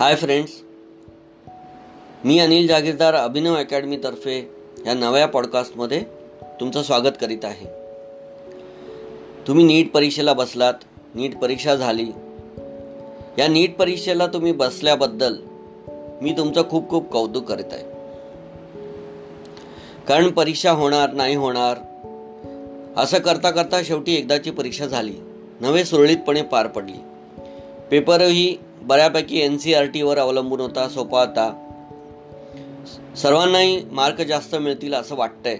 Hi friends मी अनिल जागीरदार अभिनव अकॅडमीतर्फे या नव्या पॉडकास्टमध्ये तुमचं स्वागत करीत आहे. तुम्ही नीट परीक्षेला बसलात नीट परीक्षा झाली. या नीट परीक्षेला तुम्ही बसल्याबद्दल मी तुमचं खूप खूप कौतुक करीत आहे. कारण परीक्षा होणार नाही होणार असं करता करता शेवटी एकदाची परीक्षा झाली. नवे सुरळीतपणे पार पडली. पेपरही बऱ्यापैकी एन सी आर टीवर अवलंबून होता सोपा होता. सर्वांनाही मार्क जास्त मिळतील असं वाटतंय.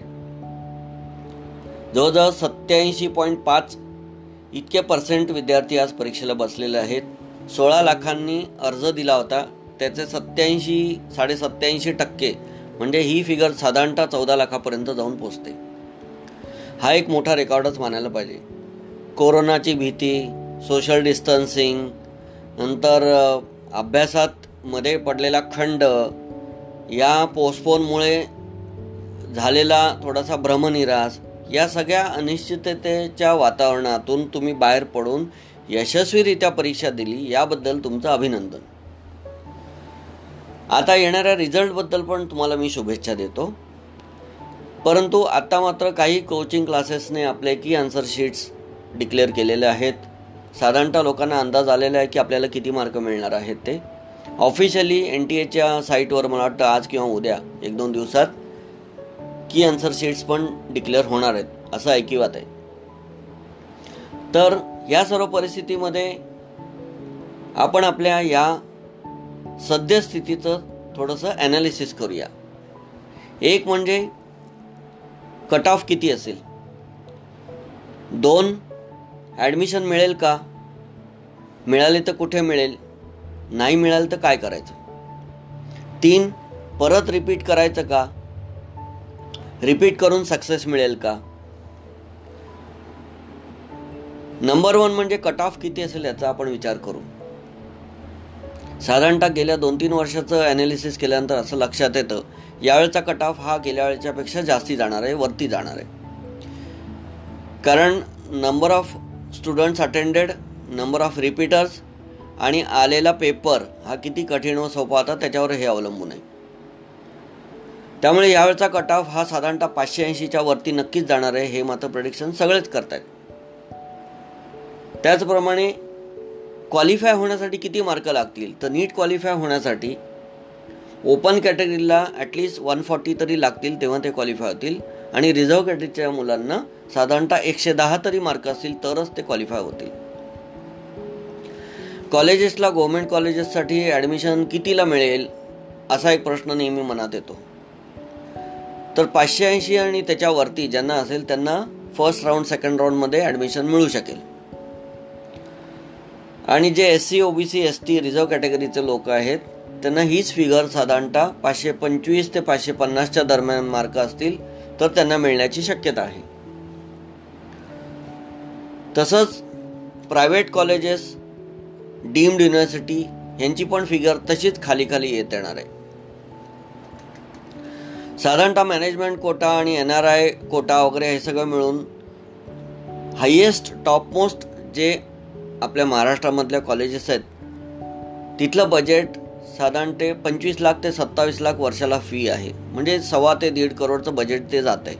जवळजवळ सत्याऐंशी पॉईंट पाच इतके पर्सेंट विद्यार्थी आज परीक्षेला बसलेले आहेत. सोळा लाखांनी अर्ज दिला होता. त्याचे सत्याऐंशी साडे सत्याऐंशी टक्के म्हणजे ही फिगर साधारणतः चौदा लाखापर्यंत जाऊन पोचते. हा एक मोठा रेकॉर्डच मानायला पाहिजे. कोरोनाची भीती सोशल डिस्टन्सिंग नंतर अभ्यासात मध्ये पडलेला खंड या पोस्टपोनमुळे झालेला थोडासा भ्रमनिरास या सगळ्या अनिश्चिततेच्या वातावरणातून तुम्ही बाहेर पडून यशस्वीरित्या परीक्षा दिली याबद्दल तुमचं अभिनंदन. आता येणाऱ्या रिझल्टबद्दल पण तुम्हाला मी शुभेच्छा देतो. परंतु आत्ता मात्र काही कोचिंग क्लासेसने आपले की आन्सर शीट्स डिक्लेअर केलेले आहेत. साधारणतः लोकांना अंदाज आलेला आहे की आपल्याला किती मार्क मिळणार आहेत ते. ऑफिशियली एन टी एच्या साईटवर मला वाटतं आज किंवा उद्या एक दोन दिवसात की आन्सर शीट्स पण डिक्लेअर होणार आहेत. असं ऐकिवात आहे. तर या सर्व परिस्थितीमध्ये आपण आपल्या या सद्यस्थितीचं थोडंसं ॲनालिसिस करूया. एक म्हणजे कट ऑफ किती असेल? दोन ॲडमिशन मिळेल का? मिळाले तर कुठे मिळेल? नाही मिळालं तर काय करायचं? तीन परत रिपीट करायचं का? रिपीट करून सक्सेस मिळेल का? नंबर वन म्हणजे कट ऑफ किती असेल याचा आपण विचार करू. साधारणतः गेल्या दोन तीन वर्षाचं ॲनालिसिस केल्यानंतर असं लक्षात येतं यावेळचा कट ऑफ हा गेल्या वेळच्यापेक्षा जास्ती जाणार आहे वरती जाणार आहे. कारण number of students attended number of repeaters आणि आलेला पेपर हा किती कठीण व सोपा होता त्याच्यावर हे अवलंबून आहे. त्यामुळे यावेळचा कट ऑफ हा साधारणतः पाचशे ऐंशीच्या वरती नक्कीच जाणार आहे हे मात्र प्रडिक्शन सगळेच करतायत. त्याचप्रमाणे क्वालिफाय होण्यासाठी किती मार्क लागतील? तर नीट क्वालिफाय होण्यासाठी ओपन कॅटेगरीला ॲटलिस्ट वन फॉर्टी तरी लागतील तेव्हा ते क्वालिफाय होतील. आणि रिझर्व्ह कॅटेगरीच्या मुलांना साधारणतः एकशे दहा तरी मार्क असतील तरच ते क्वालिफाय होतील. कॉलेजेसला गव्हर्मेंट कॉलेजेससाठी ॲडमिशन कितीला मिळेल असा एक प्रश्न नेहमी मनात येतो. तर पाचशे ऐंशी आणि त्याच्यावरती ज्यांना असेल त्यांना फर्स्ट राऊंड सेकंड राऊंडमध्ये ॲडमिशन मिळू शकेल. आणि जे S C O B C S T reserve कॅटेगरीचे लोक आहेत त्यांना हीच फिगर साधारणतः पाचशे पंचवीस ते पाचशे पन्नासच्या दरम्यान मार्क असतील तर त्यांना मिळण्याची शक्यता आहे. तसंच प्रायव्हेट कॉलेजेस डीम्ड युनिव्हर्सिटी यांची पण फिगर तशीच खाली खाली येत येणार आहे. साधारणतः मॅनेजमेंट कोटा आणि एन आर आय कोटा वगैरे हे सगळं मिळून हायेस्ट टॉपमोस्ट जे आपल्या महाराष्ट्रामधल्या कॉलेजेस आहेत तिथलं बजेट साधारण ते पंचवीस लाख ते सत्तावीस लाख वर्षाला फी आहे. म्हणजे सव्वा ते दीड करोडचं बजेट ते जात आहे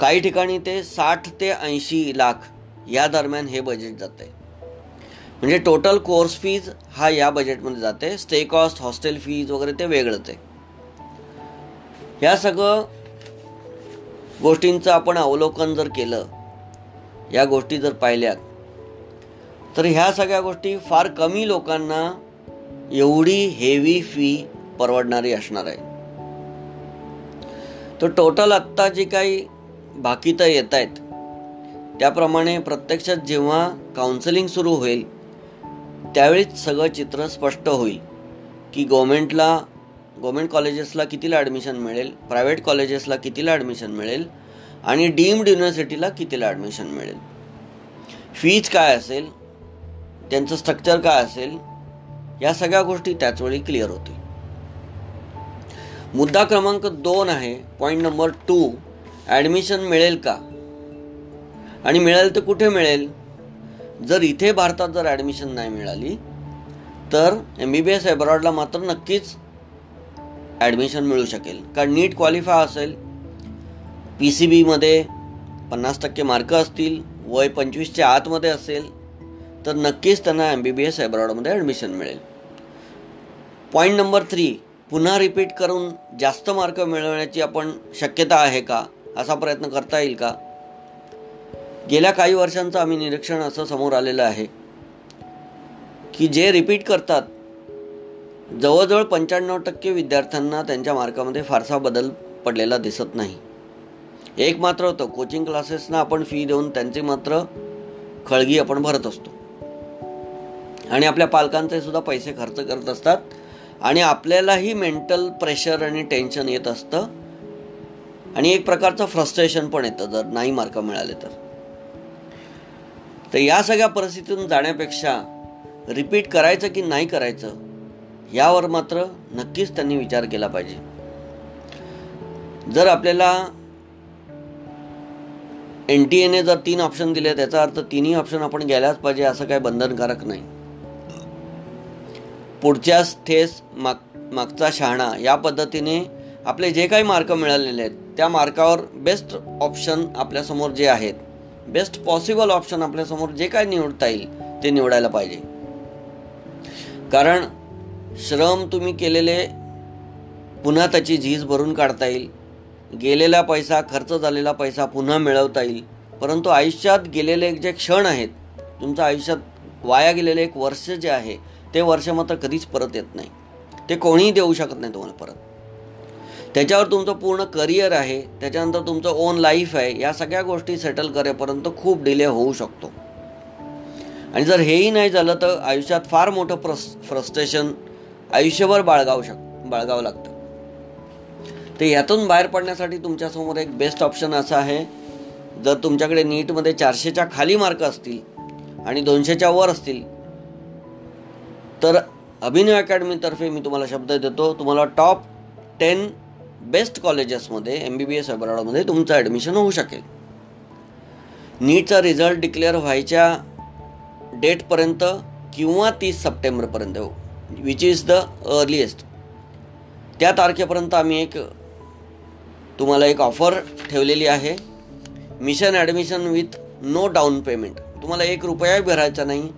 काही ठिकाणी ते साठ ते ऐंशी लाख या दरम्यान हे बजेट जाते आहे म्हणजे टोटल कोर्स फीज हा या बजेटमध्ये जाते स्टे कॉस्ट हॉस्टेल फीज वगैरे ते वेगळंच आहे या सगळं गोष्टींचं आपण अवलोकन जर केलं या गोष्टी जर पाहिल्यात तर ह्या सगळ्या गोष्टी फार कमी लोकांना एवढी हेवी फी परवडणारी असणार आहे. तर टोटल आत्ता जी काही बाकीतं येत आहेत त्याप्रमाणे प्रत्यक्षात जेव्हा काउन्सिलिंग सुरू होईल त्यावेळीच सगळं चित्र स्पष्ट होईल की गव्हर्मेंटला गव्हर्मेंट कॉलेजेसला कितीला ॲडमिशन मिळेल प्रायव्हेट कॉलेजेसला कितीला ॲडमिशन मिळेल आणि डीम्ड युनिव्हर्सिटीला कितीला ॲडमिशन मिळेल. फीज काय असेल त्यांचं स्ट्रक्चर काय असेल या सगळ्या गोष्टी त्याचवेळी क्लिअर होतील. मुद्दा क्रमांक दोन आहे पॉईंट नंबर टू ॲडमिशन मिळेल का? आणि मिळेल तर कुठे मिळेल? जर इथे भारतात जर ॲडमिशन नाही मिळाली तर एम बी बी एस एब्रॉडला मात्र नक्कीच ॲडमिशन मिळू शकेल. कारण नीट क्वालिफाय असेल पी सी बीमध्ये पन्नास टक्के मार्क असतील वय पंचवीसच्या आतमध्ये असेल तर नक्कीच त्यांना एम बी बी एस एब्रॉडमध्ये ॲडमिशन मिळेल. पॉईंट नंबर थ्री पुन्हा रिपीट करून जास्त मार्क मिळवण्याची आपण शक्यता आहे का? असा प्रयत्न करता येईल का? गेल्या काही वर्षांचं आम्ही निरीक्षण असं समोर आलेलं आहे की जे रिपीट करतात जवळजवळ पंच्याण्णव टक्के विद्यार्थ्यांना त्यांच्या मार्कामध्ये फारसा बदल पडलेला दिसत नाही. एक मात्र होतं कोचिंग क्लासेसना आपण फी देऊन त्यांची मात्र खळगी आपण भरत असतो. आणि आपल्या पालकांचे सुद्धा पैसे खर्च करत असतात आणि आपल्यालाही मेंटल प्रेशर आणि टेन्शन येत असतं. आणि एक प्रकारचं फ्रस्ट्रेशन पण येतं जर नाही मार्क मिळाले तर. तर या सगळ्या परिस्थितीतून जाण्यापेक्षा रिपीट करायचं की नाही करायचं यावर मात्र नक्कीच त्यांनी विचार केला पाहिजे. जर आपल्याला एन टी एने जर तीन ऑप्शन दिले त्याचा अर्थ तिन्ही ऑप्शन आपण घ्यायलाच पाहिजे असं काही बंधनकारक नाही. पुढच्याच ठेस माग मागचा शहाणा या पद्धतीने आपले जे काही मार्क मिळालेले आहेत त्या मार्कावर बेस्ट ऑप्शन आपल्यासमोर जे आहेत बेस्ट पॉसिबल ऑप्शन आपल्यासमोर जे काय निवडता येईल ते निवडायला पाहिजे. कारण श्रम तुम्ही केलेले पुन्हा त्याची झीज भरून काढता येईल. गेलेला पैसा खर्च झालेला पैसा पुन्हा मिळवता येईल. परंतु आयुष्यात गेलेले जे क्षण आहेत तुमचं आयुष्यात वाया गेलेले एक वर्ष जे आहे ते वर्ष मात्र कधीच परत येत नाही. ते कोणीही देऊ शकत नाही तुम्हाला परत. त्याच्यावर तुमचं पूर्ण करिअर आहे त्याच्यानंतर तुमचं ओन लाईफ आहे या सगळ्या गोष्टी सेटल करेपर्यंत खूप डिले होऊ शकतो. आणि जर हेही नाही झालं तर आयुष्यात फार मोठं प्रस फ्रस्ट्रेशन आयुष्यभर बाळगावू शक बाळगावं लागतं. ते यातून बाहेर पडण्यासाठी तुमच्यासमोर एक बेस्ट ऑप्शन असं आहे जर तुमच्याकडे नीटमध्ये चारशेच्या खाली मार्क असतील आणि दोनशेच्या वर असतील तर अभिनय अकॅडमीतर्फे मी तुम्हाला शब्द देतो. तुम्हाला टॉप टेन बेस्ट कॉलेजेसमध्ये एम बी बी एस अब्रॉडमध्ये तुमचं ॲडमिशन होऊ शकेल. नीटचा रिझल्ट डिक्लेअर व्हायच्या डेटपर्यंत किंवा तीस सप्टेंबरपर्यंत विच इज द अर्लिएस्ट त्या तारखेपर्यंत आम्ही एक तुम्हाला एक ऑफर ठेवलेली आहे. Mission admission with no down payment तुम्हाला एक रुपया भरायचा नाही.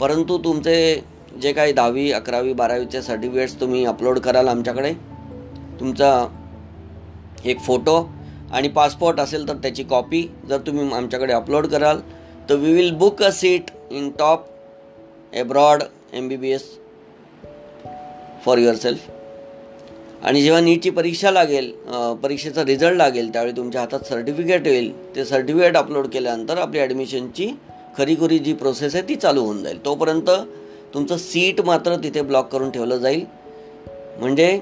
परंतु तुमचे जे काही दहावी अकरावी बारावीचे सर्टिफिकेट्स तुम्ही अपलोड कराल आमच्याकडे. तुमचा एक फोटो आणि पासपोर्ट असेल तर त्याची कॉपी जर तुम्ही आमच्याकडे अपलोड कराल तर we will book a seat in top abroad M B B S for yourself आणि जेव्हा नीटची परीक्षा लागेल परीक्षेचा रिझल्ट लागेल त्यावेळी तुमच्या हातात सर्टिफिकेट येईल. ते सर्टिफिकेट अपलोड केल्यानंतर आपली ॲडमिशनची खरीखुरी जी प्रोसेस आहे ती चालू होऊन जाईल. तोपर्यंत तुमचं सीट मात्र तिथे ब्लॉक करून ठेवलं जाईल. म्हणजे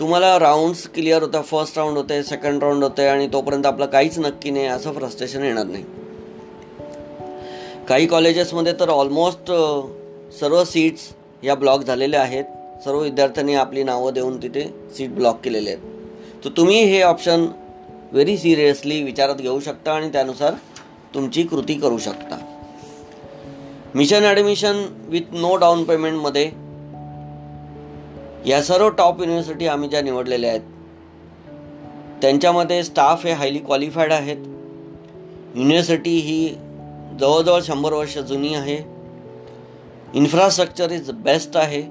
तुम्हाला राऊंड्स क्लिअर होता फर्स्ट राऊंड होते सेकंड राऊंड होते आणि तोपर्यंत आपलं काहीच नक्की नाही असं फ्रस्ट्रेशन येणार नाही. काही कॉलेजेसमध्ये तर ऑलमोस्ट सर्व सीट्स या ब्लॉक झालेल्या आहेत. सर्व विद्यार्थ्यांनी आपली नावं देऊन तिथे सीट ब्लॉक केलेले आहेत. तर तुम्ही हे ऑप्शन व्हेरी सिरियसली विचारात घेऊ शकता आणि त्यानुसार तुमची कृती करू शकता. Mission admission with no down पेमेंटमध्ये या सर्व टॉप युनिव्हर्सिटी आम्ही ज्या निवडलेल्या आहेत त्यांच्यामध्ये स्टाफ हे हायली क्वालिफाईड आहेत. युनिव्हर्सिटी ही जवळजवळ शंभर वर्ष जुनी आहे. इन्फ्रास्ट्रक्चर इज बेस्ट आहे.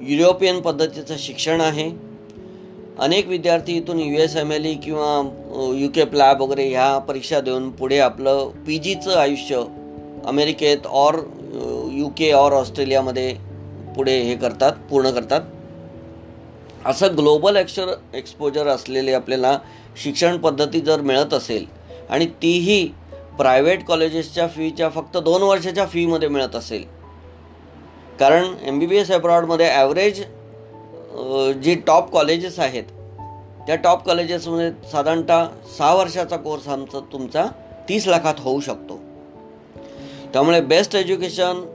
युरोपियन पद्धतीचं शिक्षण आहे. अनेक विद्यार्थी इथून U S M L E किंवा यू के प्लॅब वगैरे ह्या परीक्षा देऊन पुढे आपलं पी जीचं आयुष्य अमेरिकेत ऑर यू के ऑर ऑस्ट्रेलियामध्ये पुढे हे करतात पूर्ण करतात. असं ग्लोबल एक्शर एक्सपोजर असलेले आपल्याला शिक्षण पद्धती जर मिळत असेल आणि तीही प्रायव्हेट कॉलेजेसच्या फीच्या फक्त दोन वर्षाच्या फीमध्ये मिळत असेल कारण एम बी बी एस अब्रॉडमध्ये ॲव्हरेज जी टॉप कॉलेजेस आहेत त्या टॉप कॉलेजेसमध्ये साधारणतः सहा वर्षाचा कोर्स आमचा तुमचा तीस लाखात होऊ शकतो. त्यामुळे बेस्ट एज्युकेशन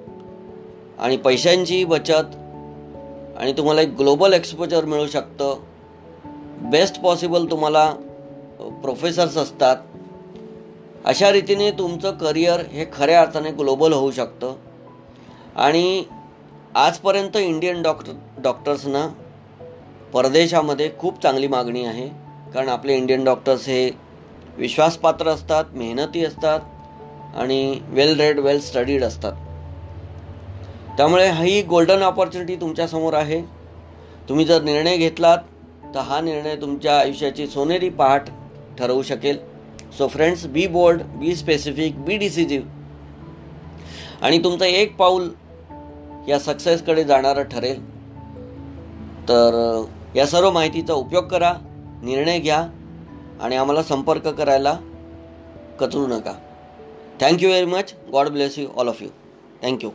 आणि पैशांची बचत आणि तुम्हाला एक ग्लोबल एक्सपोजर मिळू शकतं. बेस्ट पॉसिबल तुम्हाला प्रोफेसर्स असतात. अशा रीतीने तुमचं करिअर हे खऱ्या अर्थाने ग्लोबल होऊ शकतं. आणि आजपर्यंत इंडियन डॉक्टर डॉक्टर्सना परदेशामध्ये खूप चांगली मागणी आहे. कारण आपले इंडियन डॉक्टर्स हे विश्वासपात्र असतात मेहनती असतात आणि वेल रेड वेल स्टडीड असतात. त्यामुळे ही गोल्डन ऑपॉर्च्युनिटी तुमच्यासमोर आहे. तुम्ही जर निर्णय घेतलात तर हा निर्णय तुमच्या आयुष्याची सोनेरी पहाट ठरवू शकेल. So friends be bold be specific be decisive आणि तुमचं एक पाऊल या सक्सेसकडे जाणारं ठरेल. तर या सर्व माहितीचा उपयोग करा निर्णय घ्या आणि आम्हाला संपर्क करायला कचरू नका. Thank you very much God bless you all of you thank you